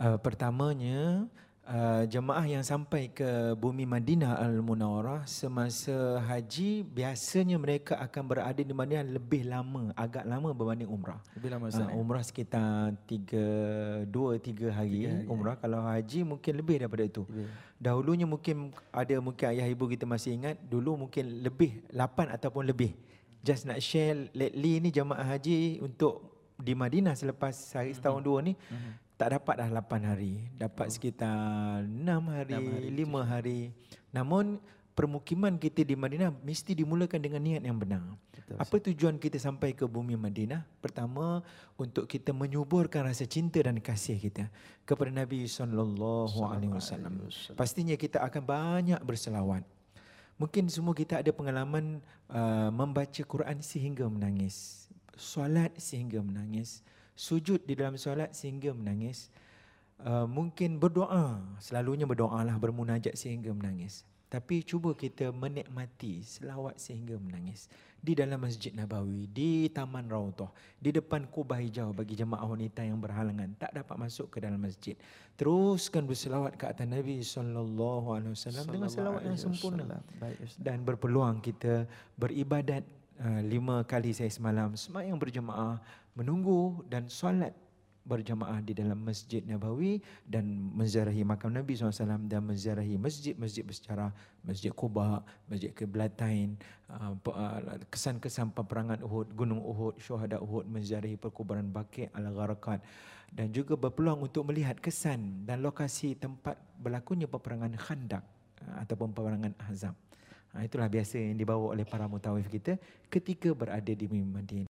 Uh, pertamanya uh, jemaah yang sampai ke bumi Madinah Al-Munawwarah semasa haji biasanya mereka akan berada di Madinah lebih lama, agak lama berbanding umrah. Lebih lama Uh, umrah sekitar 3 2 3 hari, hari, umrah. Kalau haji mungkin lebih daripada itu. Lebih. Dahulunya mungkin ada mungkin ayah ibu kita masih ingat dulu mungkin lebih 8 ataupun lebih. Just nak share lately ni jemaah haji untuk di Madinah selepas hari setahun dua ni tak dapat dah 8 hari. Dapat sekitar 6 hari, Enam hari, 5 hari. Namun permukiman kita di Madinah mesti dimulakan dengan niat yang benar. Betul. Apa tujuan kita sampai ke bumi Madinah? Pertama, untuk kita menyuburkan rasa cinta dan kasih kita kepada Nabi sallallahu alaihi wasallam. Pastinya kita akan banyak berselawat. Mungkin semua kita ada pengalaman uh, membaca Quran sehingga menangis, solat sehingga menangis, sujud di dalam solat sehingga menangis. Uh, mungkin berdoa, selalunya berdoalah bermunajat sehingga menangis. Tapi cuba kita menikmati selawat sehingga menangis di dalam Masjid Nabawi, di Taman Raudhah, di depan kubah hijau bagi jemaah wanita yang berhalangan tak dapat masuk ke dalam masjid. Teruskan berselawat ke atas Nabi sallallahu alaihi wasallam dengan selawat yang sempurna dan berpeluang kita beribadat uh, lima kali saya semalam semayang berjemaah menunggu dan solat berjemaah di dalam Masjid Nabawi dan menziarahi makam Nabi SAW dan menziarahi masjid-masjid bersejarah Masjid Quba, Masjid Qiblatain, pe- uh, kesan-kesan peperangan Uhud, Gunung Uhud, Syuhada Uhud, menziarahi perkuburan Baqi Al-Gharqad dan juga berpeluang untuk melihat kesan dan lokasi tempat berlakunya peperangan Khandaq uh, ataupun peperangan Ahzab. Ha, itulah biasa yang dibawa oleh para mutawif kita ketika berada di Madinah.